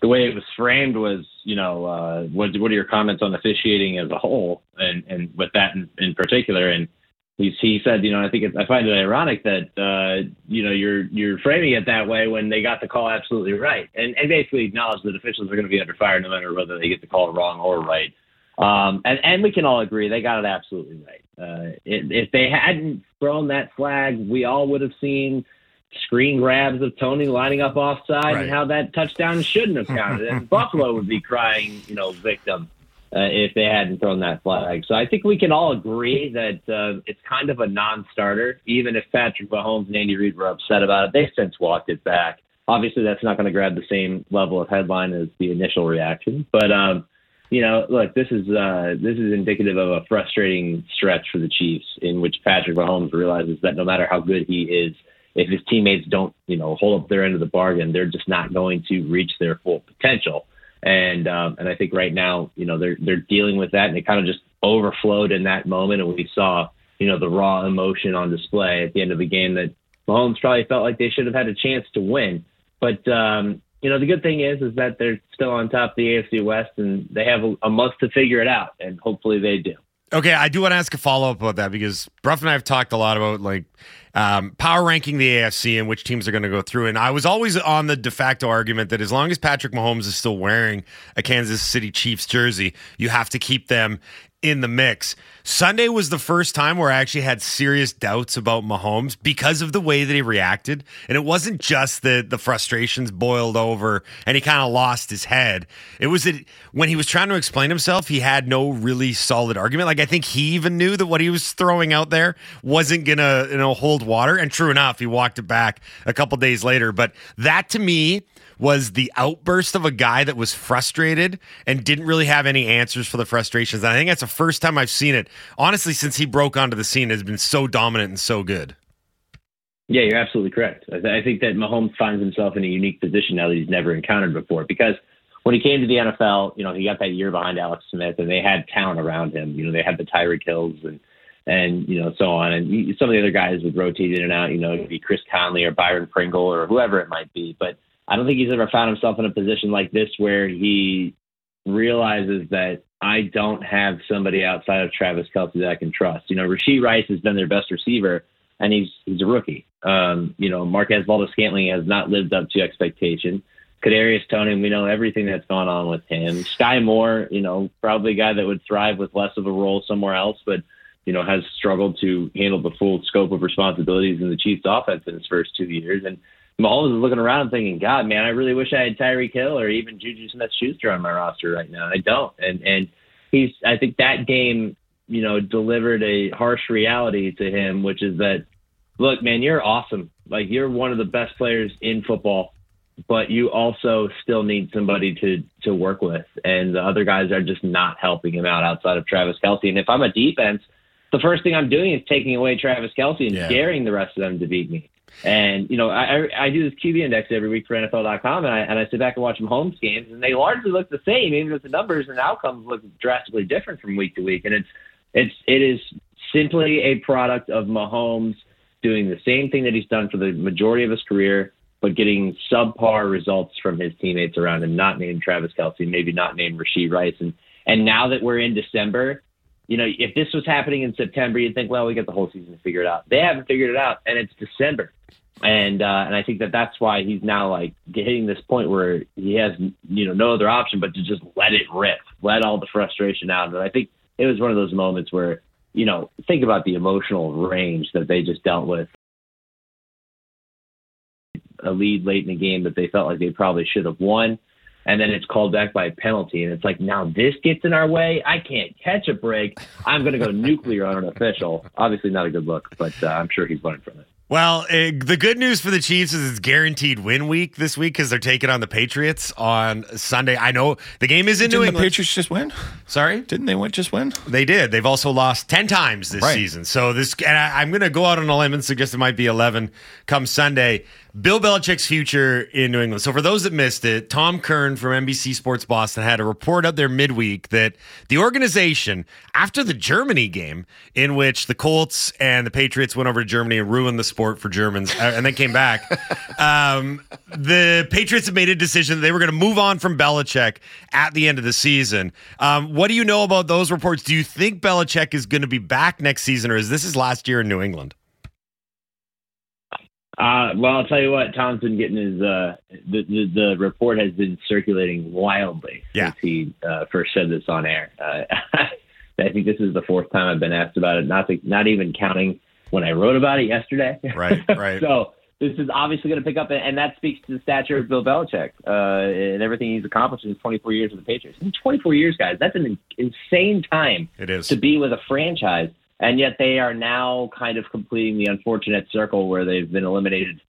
the way it was framed was, you know, uh, what what are your comments on officiating as a whole, and and with that in, in particular, and he he said, you know, I think it's, I find it ironic that uh, you know you're you're framing it that way when they got the call absolutely right, and and basically acknowledge that officials are going to be under fire no matter whether they get the call wrong or right. Um, and, and we can all agree they got it absolutely right. Uh, if, if they hadn't thrown that flag, we all would have seen screen grabs of Toney lining up offside Right. and how that touchdown shouldn't have counted. and *laughs* Buffalo would be crying, you know, victim uh, if they hadn't thrown that flag. So I think we can all agree that uh, it's kind of a non-starter. Even if Patrick Mahomes and Andy Reid were upset about it, they've since walked it back. Obviously, that's not going to grab the same level of headline as the initial reaction, but um, you know, look, this is uh, this is indicative of a frustrating stretch for the Chiefs, in which Patrick Mahomes realizes that no matter how good he is, if his teammates don't, you know, hold up their end of the bargain, they're just not going to reach their full potential. And um, and I think right now, you know, they're they're dealing with that, and it kind of just overflowed in that moment, and we saw, you know, the raw emotion on display at the end of the game that Mahomes probably felt like they should have had a chance to win. But um, you know, the good thing is is that they're still on top of the AFC West, and they have a, a month to figure it out, and hopefully they do. Okay, I do want to ask a follow up about that because Bruff and I have talked a lot about like um, power ranking the AFC and which teams are going to go through. And I was always on the de facto argument that as long as Patrick Mahomes is still wearing a Kansas City Chiefs jersey, you have to keep them in the mix. Sunday was the first time where I actually had serious doubts about Mahomes because of the way that he reacted. And it wasn't just that the frustrations boiled over and he kind of lost his head. It was that when he was trying to explain himself, he had no really solid argument. Like I think he even knew that what he was throwing out there wasn't gonna, you know, hold water. And true enough, he walked it back a couple days later. But that to me was the outburst of a guy that was frustrated and didn't really have any answers for the frustrations. And I think that's the first time I've seen it, honestly, since he broke onto the scene, has been so dominant and so good. Yeah, you're absolutely correct. I, th- I think that Mahomes finds himself in a unique position now that he's never encountered before. Because when he came to the NFL, you know, he got that year behind Alex Smith, and they had talent around him. You know, they had the Tyreek Hills and and you know so on, and some of the other guys would rotate in and out. You know, it'd be Chris Conley or Byron Pringle or whoever it might be. But I don't think he's ever found himself in a position like this where he realizes that I don't have somebody outside of Travis Kelce that I can trust. You know, Rashee Rice has been their best receiver, and he's he's a rookie. Um, you know, Marquez Valdes-Scantling has not lived up to expectation. Kadarius Toney, we know everything that's gone on with him. Skyy Moore, you know, probably a guy that would thrive with less of a role somewhere else, but you know, has struggled to handle the full scope of responsibilities in the Chiefs offense in his first two years. And Mahomes is looking around and thinking, God, man, I really wish I had Tyreek Hill or even Juju Smith Schuster on my roster right now. I don't. And and he's I think that game, you know, delivered a harsh reality to him, which is that look, man, you're awesome. Like you're one of the best players in football, but you also still need somebody to to work with. And the other guys are just not helping him out outside of Travis Kelce. And if I'm a defense, the first thing I'm doing is taking away Travis Kelce and Yeah. scaring the rest of them to beat me. And you know, I I do this QB index every week for NFL.com, and I and I sit back and watch Mahomes games, and they largely look the same, even if the numbers and outcomes look drastically different from week to week. And it's it's it is simply a product of Mahomes doing the same thing that he's done for the majority of his career, but getting subpar results from his teammates around him, not named Travis Kelce, maybe not named Rashee Rice. And and now that we're in December, you know, if this was happening in September, you'd think, well, we get the whole season to figure it out. They haven't figured it out, and it's December. And uh, and I think that that's why he's now like hitting this point where he has you know no other option but to just let it rip, let all the frustration out. And I think it was one of those moments where you know think about the emotional range that they just dealt with. A lead late in the game that they felt like they probably should have won, and then it's called back by a penalty, and it's like now this gets in our way. I can't catch a break. I'm going to go nuclear on an official. Obviously not a good look, but uh, I'm sure he's learned from it. Well, uh, the good news for the Chiefs is it's guaranteed win week this week because they're taking on the Patriots on Sunday. I know the game is in New Didn't the England. Patriots just win? Sorry, Didn't they win, just win? they did. They've also lost ten times this Right. season. So this, and I, I'm going to go out on a limb and suggest it might be eleven come Sunday. Bill Belichick's future in New England. So for those that missed it, Tom Curran from NBC Sports Boston had a report out there midweek that the organization, after the Germany game, in which the Colts and the Patriots went over to Germany and ruined the sport for Germans, uh, and then came back, *laughs* um, the Patriots have made a decision that they were going to move on from Belichick at the end of the season. Um, what do you know about those reports? Do you think Belichick is going to be back next season, or is this his last year in New England? Uh, well, I'll tell you what, Tom's been getting his, uh, the, the, the report has been circulating wildly Yeah. since he uh, first said this on air. Uh, *laughs* I think this is the fourth time I've been asked about it, not, to, not even counting when I wrote about it yesterday. Right, *laughs* right. so this is obviously going to pick up, and that speaks to the stature of Bill Belichick uh, and everything he's accomplished in 24 years with the Patriots. In 24 years, guys, that's an insane time It is. to be with a franchise, and yet they are now kind of completing the unfortunate circle where they've been eliminated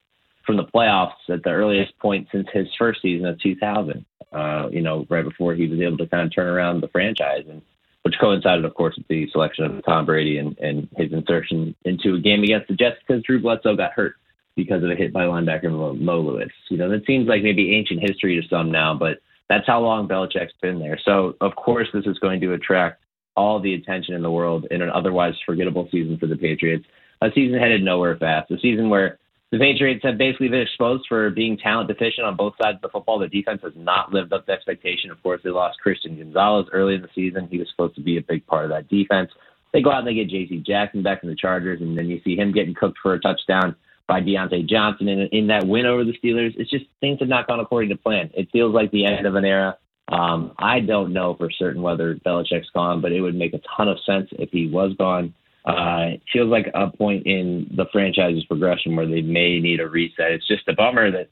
from the playoffs at the earliest point since his first season of 2000. Uh, you know, right before he was able to kind of turn around the franchise, and which coincided, of course, with the selection of Tom Brady and, and his insertion into a game against the Jets because Drew Bledsoe got hurt because of a hit by linebacker Mo, Mo Lewis. You know, that seems like maybe ancient history to some now, but that's how long Belichick's been there. So, of course, this is going to attract all the attention in the world in an otherwise forgettable season for the Patriots. A season headed nowhere fast. A season where the Patriots have basically been exposed for being talent deficient on both sides of the football. The defense has not lived up to expectation. Of course, they lost Christian Gonzalez early in the season. He was supposed to be a big part of that defense. They go out and they get J.C. Jackson back in the Chargers, and then you see him getting cooked for a touchdown by Diontae Johnson in, in that win over the Steelers. It's just things have not gone according to plan. It feels like the end of an era. Um, I don't know for certain whether Belichick's gone, but it would make a ton of sense if he was gone. Uh, it feels like a point in the franchise's progression where they may need a reset. It's just a bummer that,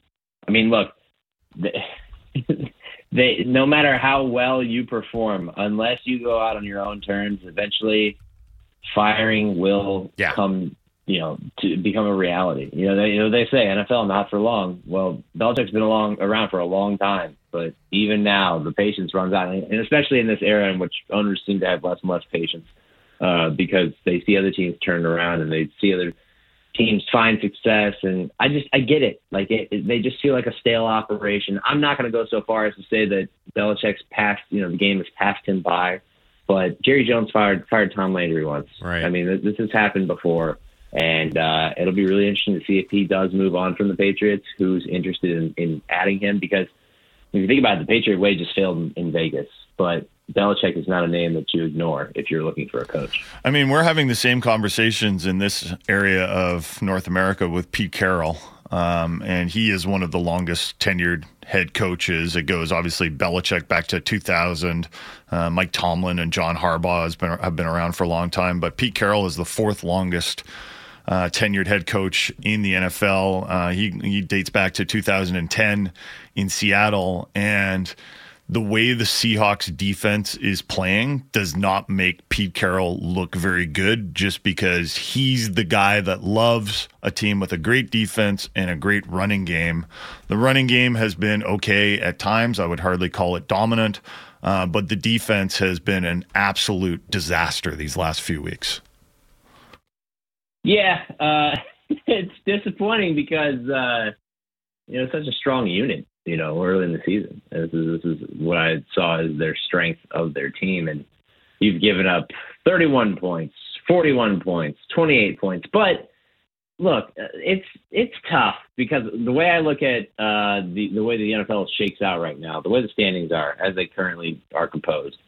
I mean, look, they, *laughs* they no matter how well you perform, unless you go out on your own terms, eventually firing will Yeah. come, you know, to become a reality. You know, they, you know, they say NFL not for long. Well, Belichick's been along around for a long time, but even now the patience runs out, and especially in this era in which owners seem to have less and less patience uh, because they see other teams turn around and they see other teams find success. And I just, I get it. Like it, it, they just feel like a stale operation. I'm not going to go so far as to say that Belichick's passed, you know, the game has passed him by, but Jerry Jones fired, fired Tom Landry once. Right. I mean, th- this has happened before. And uh, it'll be really interesting to see if he does move on from the Patriots, who's interested in, in adding him. Because if you think about it, the Patriot way just failed in, in Vegas. But Belichick is not a name that you ignore if you're looking for a coach. I mean, we're having the same conversations in this area of North America with Pete Carroll. Um, and he is one of the longest tenured head coaches. It goes obviously Belichick back to 2000. Uh, Mike Tomlin and John Harbaugh has been have been around for a long time, but Pete Carroll is the fourth longest uh, tenured head coach in the NFL. Uh, he he dates back to 2010 in Seattle, and the way the Seahawks defense is playing does not make Pete Carroll look very good just because he's the guy that loves a team with a great defense and a great running game. The running game has been okay at times. I would hardly call it dominant, uh, but the defense has been an absolute disaster these last few weeks. Yeah, uh, *laughs* it's disappointing because uh, you know such a strong unit. You know, early in the season, this is, this is what I saw as their strength of their team, and you've given up 31 points, 41 points, 28 points. But look, it's it's tough because the way I look at uh, the the way the NFL shakes out right now, the way the standings are as they currently are composed.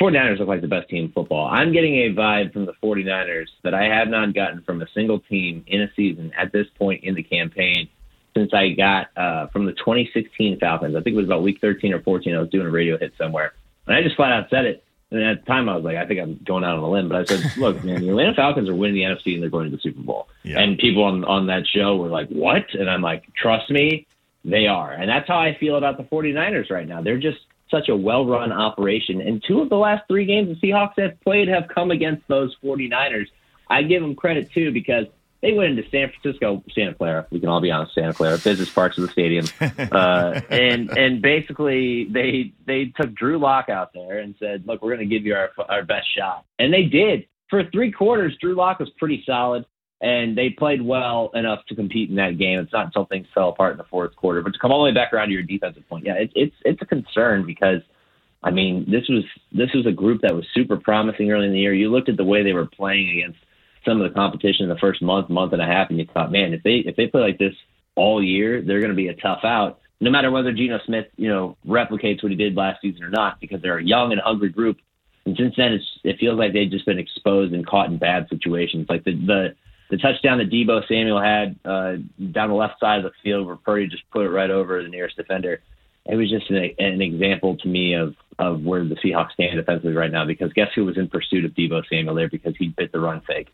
49ers look like the best team in football. I'm getting a vibe from the 49ers that I have not gotten from a single team in a season at this point in the campaign since I got uh, from the 2016 Falcons. I think it was about week 13 or 14. I was doing a radio hit somewhere. And I just flat out said it. And at the time, I was like, I think I'm going out on a limb. But I said, *laughs* look, man, the Atlanta Falcons are winning the NFC and they're going to the Super Bowl. Yeah. And people on, on that show were like, what? And I'm like, trust me, they are. And that's how I feel about the 49ers right now. They're just such a well run operation. And two of the last three games the Seahawks have played have come against those 49ers. I give them credit too because they went into San Francisco, Santa Clara. We can all be honest, Santa Clara, business parks of the stadium, *laughs* uh, and and basically they they took Drew Lock out there and said, "Look, we're going to give you our our best shot," and they did. For three quarters, Drew Lock was pretty solid, and they played well enough to compete in that game. It's not until things fell apart in the fourth quarter, but to come all the way back around to your defensive point, yeah, it, it's it's a concern because. I mean, this was this was a group that was super promising early in the year. You looked at the way they were playing against some of the competition in the first month, month and a half, and you thought, man, if they if they play like this all year, they're going to be a tough out. No matter whether Geno Smith, you know, replicates what he did last season or not, because they're a young and hungry group. And since then, it's, it feels like they've just been exposed and caught in bad situations. Like the the, the touchdown that Deebo Samuel had uh, down the left side of the field, where Purdy just put it right over the nearest defender. It was just an, an example to me of of where the Seahawks stand defensively right now. Because guess who was in pursuit of Deebo Samuel there because he bit the run fake.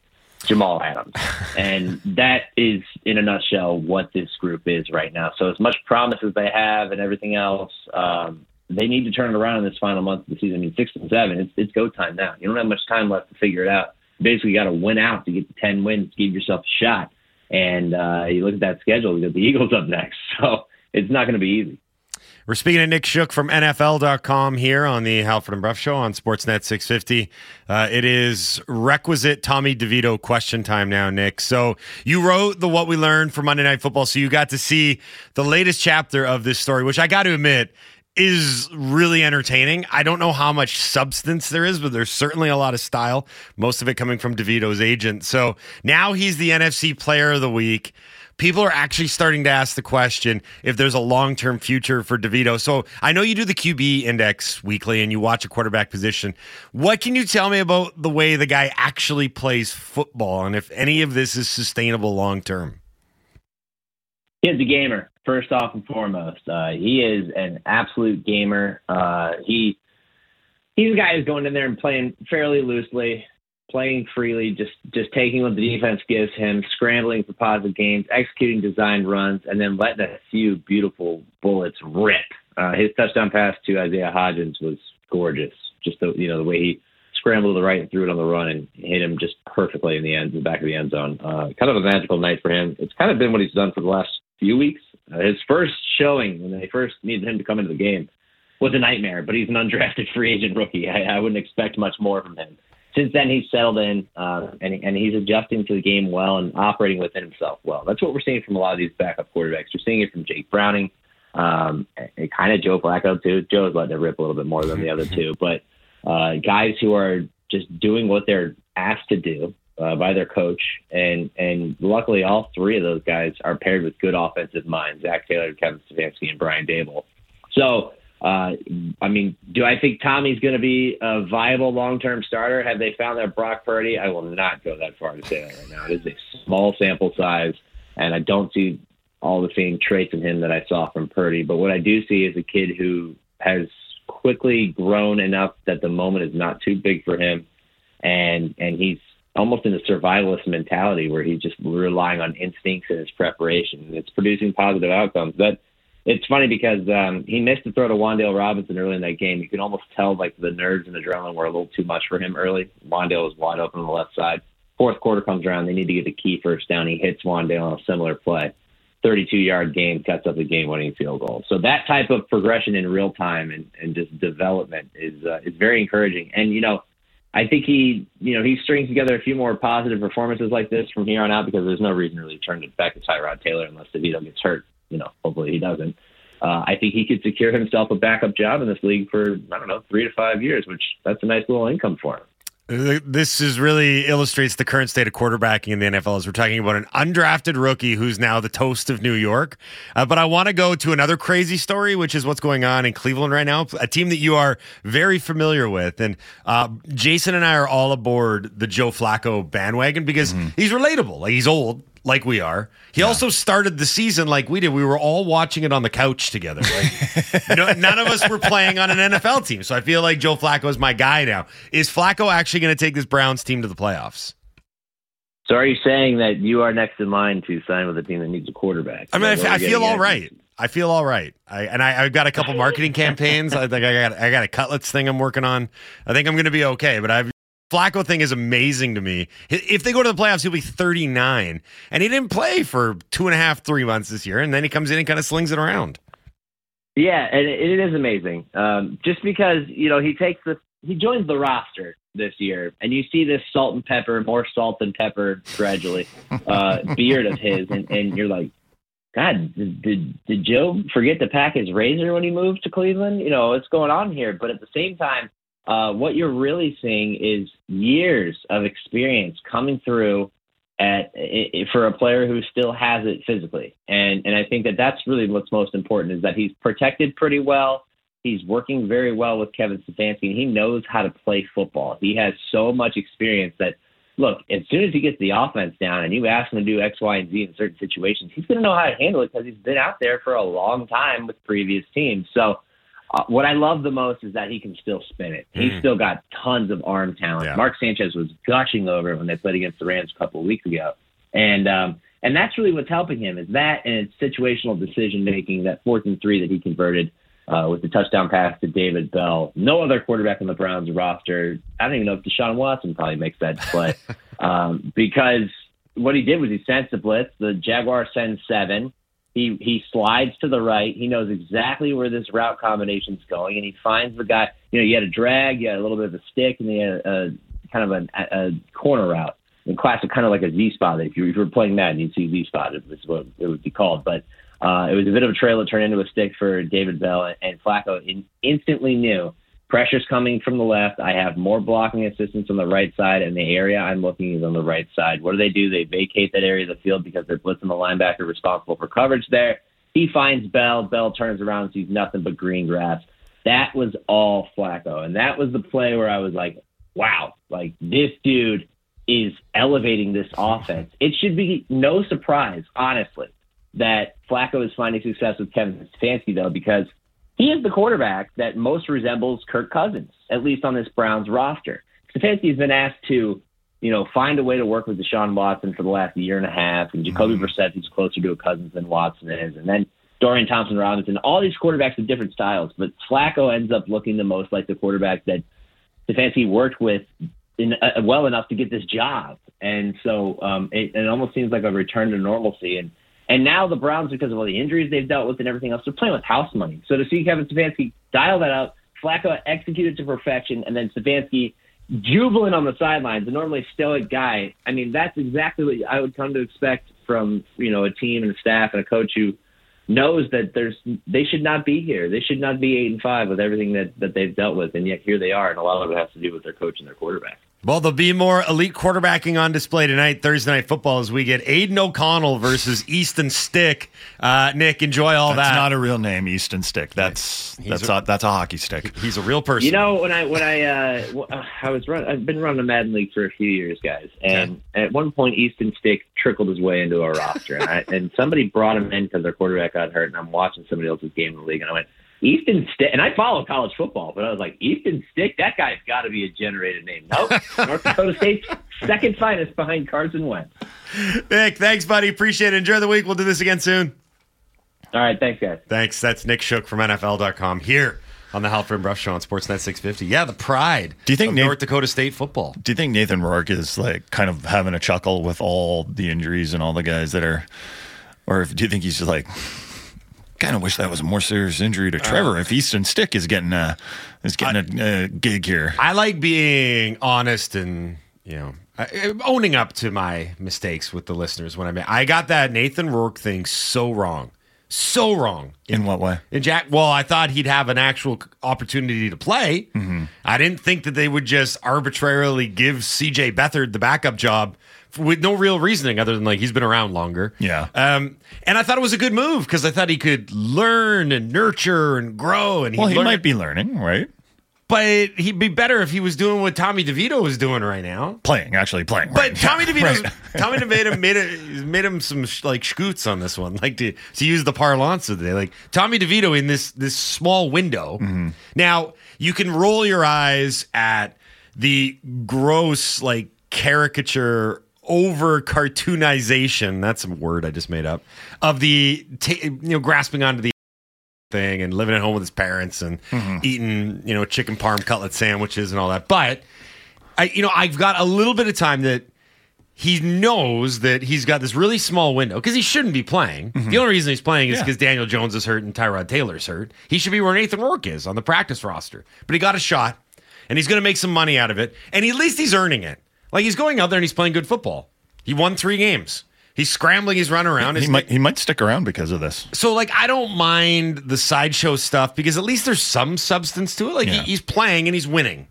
Jamal Adams. *laughs* and that is, in a nutshell, what this group is right now. So, as much promise as they have and everything else, um, they need to turn it around in this final month of the season. I mean, six and seven, it's, it's go time now. You don't have much time left to figure it out. Basically, got to win out to get to 10 wins give yourself a shot. And uh, you look at that schedule, you got the *laughs* Eagles up next. So, it's not going to be easy. We're speaking to Nick Shook from NFL.com here on the Halford and Bruff Show on Sportsnet 650. Uh, it is requisite Tommy DeVito question time now, Nick. So you wrote the What We Learned for Monday Night Football, so you got to see the latest chapter of this story, which I got to admit is really entertaining. I don't know how much substance there is, but there's certainly a lot of style, most of it coming from DeVito's agent. So now he's the NFC Player of the Week people are actually starting to ask the question if there's a long term future for DeVito. So I know you do the QB index weekly and you watch a quarterback position. What can you tell me about the way the guy actually plays football and if any of this is sustainable long term? He's a gamer, first off and foremost. Uh, he is an absolute gamer. Uh, he he's a guy who's going in there and playing fairly loosely playing freely, just just taking what the defense gives him, scrambling for positive gains, executing designed runs, and then letting a few beautiful bullets rip. Uh, his touchdown pass to Isaiah Hodgins was gorgeous. Just the you know the way he scrambled to the right and threw it on the run and hit him just perfectly in the end, in the back of the end zone. Uh, kind of a magical night for him. It's kind of been what he's done for the last few weeks. Uh, his first showing when they first needed him to come into the game was a nightmare, but he's an undrafted free agent rookie. I, I wouldn't expect much more from him since then he's settled in uh, and, and he's adjusting to the game well and operating within himself well. That's what we're seeing from a lot of these backup quarterbacks. We're seeing it from Jake Browning, um, and kind of Joe Flacco too. Joe's letting it rip a little bit more than the other *laughs* two, but uh, guys who are just doing what they're asked to do uh, by their coach, and and luckily all three of those guys are paired with good offensive minds: Zac Taylor, Kevin Stefanski, and Brian Daboll. So uh, I mean, do I think Tommy's going to be a viable long-term starter? Have they found their Brock Purdy? I will not go that far to say that right now. It is a small sample size, and I don't see all the same traits in him that I saw from Purdy. But what I do see is a kid who has quickly grown enough that the moment is not too big for him, and and he's almost in a survivalist mentality where he's just relying on instincts and his preparation. It's producing positive outcomes. That it's funny because um, he missed the throw to Wan'Dale Robinson early in that game. You can almost tell like the nerves and adrenaline were a little too much for him early. Wan'Dale was wide open on the left side. Fourth quarter comes around, they need to get the key first down. He hits Wan'Dale on a similar play. 32 yard game cuts up the game winning field goal. So that type of progression in real time and, and just development is uh, is very encouraging. And you know, I think he you know he strings together a few more positive performances like this from here on out because there's no reason to really turn it back to Tyrod Taylor unless DeVito gets hurt. You know, hopefully he doesn't. Uh, I think he could secure himself a backup job in this league for I don't know three to five years, which that's a nice little income for him. This is really illustrates the current state of quarterbacking in the NFL. As we're talking about an undrafted rookie who's now the toast of New York. Uh, but I want to go to another crazy story, which is what's going on in Cleveland right now. A team that you are very familiar with, and uh, Jason and I are all aboard the Joe Flacco bandwagon because he's relatable. Like he's old, like we are. He also started the season like we did. We were all watching it on the couch together. Like, *laughs* no, none of us were playing on an NFL team. So I feel like Joe Flacco is my guy now. Is Flacco actually going to take this Browns team to the playoffs? So are you saying that you are next in line to sign with a team that needs a quarterback? I mean, I, Is that what I we're feel all right. all. I feel all right. I, and I, I've got a couple marketing *laughs* campaigns. I think I got I got a cutlets thing I'm working on. I think I'm going to be okay. But I've Flacco thing is amazing to me. If they go to the playoffs, he'll be 39, and he didn't play for two and a half, three months this year, and then he comes in and kind of slings it around. Yeah, and it, it is amazing. Um, just because you know he takes the he joins the roster this year, and you see this salt and pepper, more salt and pepper gradually *laughs* uh, beard of his, and, and you're like, God, did, did did Joe forget to pack his razor when he moved to Cleveland? You know what's going on here? But at the same time, uh, what you're really seeing is years of experience coming through at for a player who still has it physically, and and I think that that's really what's most important is that he's protected pretty well. He's working very well with Kevin Stefanski, and he knows how to play football. He has so much experience that look, as soon as he gets the offense down and you ask him to do X, Y, and Z in certain situations, he's going to know how to handle it because he's been out there for a long time with previous teams. So, uh, what I love the most is that he can still spin it. He's Mhm. still got tons of arm talent. Yeah. Mark Sanchez was gushing over him when they played against the Rams a couple of weeks ago, and um, and that's really what's helping him is that and situational decision making. That fourth and three that he converted uh, with the touchdown pass to David Bell. No other quarterback on the Browns roster. I don't even know if Deshaun Watson probably makes that play *laughs* um, because what he did was he sends the blitz. The Jaguar sends seven. He he slides to the right. He knows exactly where this route combination is going, and he finds the guy. You know, you had a drag, you had a little bit of a stick, and you had a, a kind of a, a corner route. In classic, kind of like a Z spot. If you if you were playing Madden, you'd see Z spot. It was what it would be called. But uh, it was a bit of a trail that turned into a stick for David Bell, and, and Flacco in, instantly knew pressure's coming from the left. I have more blocking assistance on the right side, and the area I'm looking is on the right side. What do they do? They vacate that area of the field because they're blitzing the linebacker responsible for coverage there. He finds Bell. Bell turns around and sees nothing but green grass. That was all Flacco, and that was the play where I was like, "Wow! Like this dude is elevating this offense." It should be no surprise, honestly, that Flacco is finding success with Kevin Stefanski, though, because he is the quarterback that most resembles Kirk Cousins, at least on this Browns roster. Stefanski has been asked to, you know, find a way to work with Deshaun Watson for the last year and a half, and Jacoby Brissett, who's closer to a Cousins than Watson is, and then Dorian Thompson Robinson. All these quarterbacks with different styles, but Flacco ends up looking the most like the quarterback that Stefanski worked with in, uh, well enough to get this job, and so um, it, it almost seems like a return to normalcy. And and now the Browns, because of all the injuries they've dealt with and everything else, they're playing with house money. So to see Kevin Stefanski dial that up, Flacco executed to perfection, and then Stefanski jubilant on the sidelines, a normally stoic guy. I mean, that's exactly what I would come to expect from you know a team and a staff and a coach who knows that there's they should not be here. They should not be eight and five with everything that that they've dealt with, and yet here they are, and a lot of it has to do with their coach and their quarterback. Well, there'll be more elite quarterbacking on display tonight, Thursday night football, as we get Aidan O'Connell versus Easton Stick. Uh, Nick, enjoy all That's that. not a real name, Easton Stick. That's that's a- a, that's a hockey stick. He's a real person. You know, when I when I uh, w- uh, I was run, I've been running a Madden League for a few years, guys, and at one point Easton Stick trickled his way into our roster, and, I, and somebody brought him in because their quarterback got hurt, and I'm watching somebody else's game in the league, and I went Easton Stick, and I follow college football, but I was like Easton Stick, that guy's got to be a generated name. Nope, *laughs* North Dakota State's second finest behind Carson Wentz. Nick, thanks, buddy. Appreciate it. Enjoy the week. We'll do this again soon. All right, thanks, guys. Thanks. That's Nick Shook from NFL.com here on the Halford and Bruff Show on Sportsnet 650. Yeah, the pride Do you think of Nate- North Dakota State football. Do you think Nathan Rourke is like kind of having a chuckle with all the injuries and all the guys that are, or if, do you think he's just like, kind of wish that was a more serious injury to Trevor if Easton Stick is getting a is getting a, a gig here? I like being honest and you know owning up to my mistakes with the listeners when I made. I got that Nathan Rourke thing so wrong, so wrong. In what way? In Jack, well, I thought he'd have an actual opportunity to play. Mm-hmm. I didn't think that they would just arbitrarily give CJ Beathard the backup job with no real reasoning other than like he's been around longer. Yeah. Um, and I thought it was a good move because I thought he could learn and nurture and grow. And Well, he learn- might be learning, right? but he'd be better if he was doing what Tommy DeVito is doing right now. Playing, actually playing. But *laughs* right. Tommy DeVito's Right. Tommy DeVito made it made him some sh- like scoots on this one, like to to use the parlance of the day. Like Tommy DeVito in this this small window. Mm-hmm. Now you can roll your eyes at the gross like caricature over cartoonization. That's a word I just made up of the ta you know grasping onto the thing and living at home with his parents and Mm-hmm. eating you know chicken parm cutlet sandwiches and all that. But I you know I've got a little bit of time that he knows that he's got this really small window because he shouldn't be playing. The only reason he's playing is Mm-hmm. Yeah. because Daniel Jones is hurt and Tyrod Taylor's hurt. He should be where Nathan Rourke is on the practice roster. But he got a shot and he's going to make some money out of it. And at least he's earning it. Like he's going out there and he's playing good football. He won three games. He's scrambling. He's running around. he His- might he might stick around because of this. so like I don't mind the sideshow stuff because at least there's some substance to it. Like Yeah. Mm-hmm. he's playing and he's winning.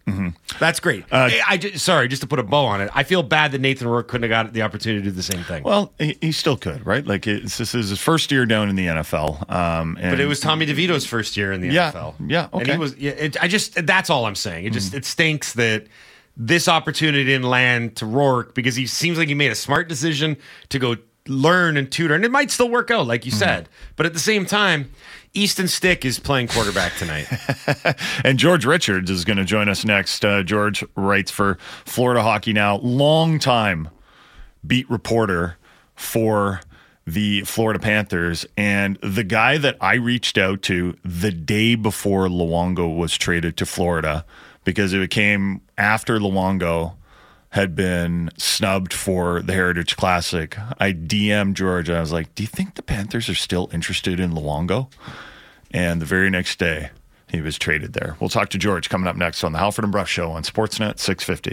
That's great. Uh, I, I just, sorry, just to put a bow on it. I feel bad that Nathan Rourke couldn't have got the opportunity to do the same thing. Well, he, he still could, right? Like it's, this is his first year down in the NFL. Um, and but it was Tommy DeVito's first year in the Yeah, NFL. yeah, And okay. he was. Yeah, it, I just that's all I'm saying. It just it stinks that this opportunity didn't land to Rourke because he seems like he made a smart decision to go learn and tutor, and it might still work out, like you said. But at the same time, Easton Stick is playing quarterback tonight. *laughs* And George Richards is going to join us next. Uh, George writes for Florida Hockey Now, long time beat reporter for the Florida Panthers, and the guy that I reached out to the day before Luongo was traded to Florida because it came after Luongo had been snubbed for the Heritage Classic. I DM'd George. I was like, "Do you think the Panthers are still interested in Luongo?" And the very next day, he was traded there. We'll talk to George coming up next on the Halford and Bruff Show on Sportsnet 650.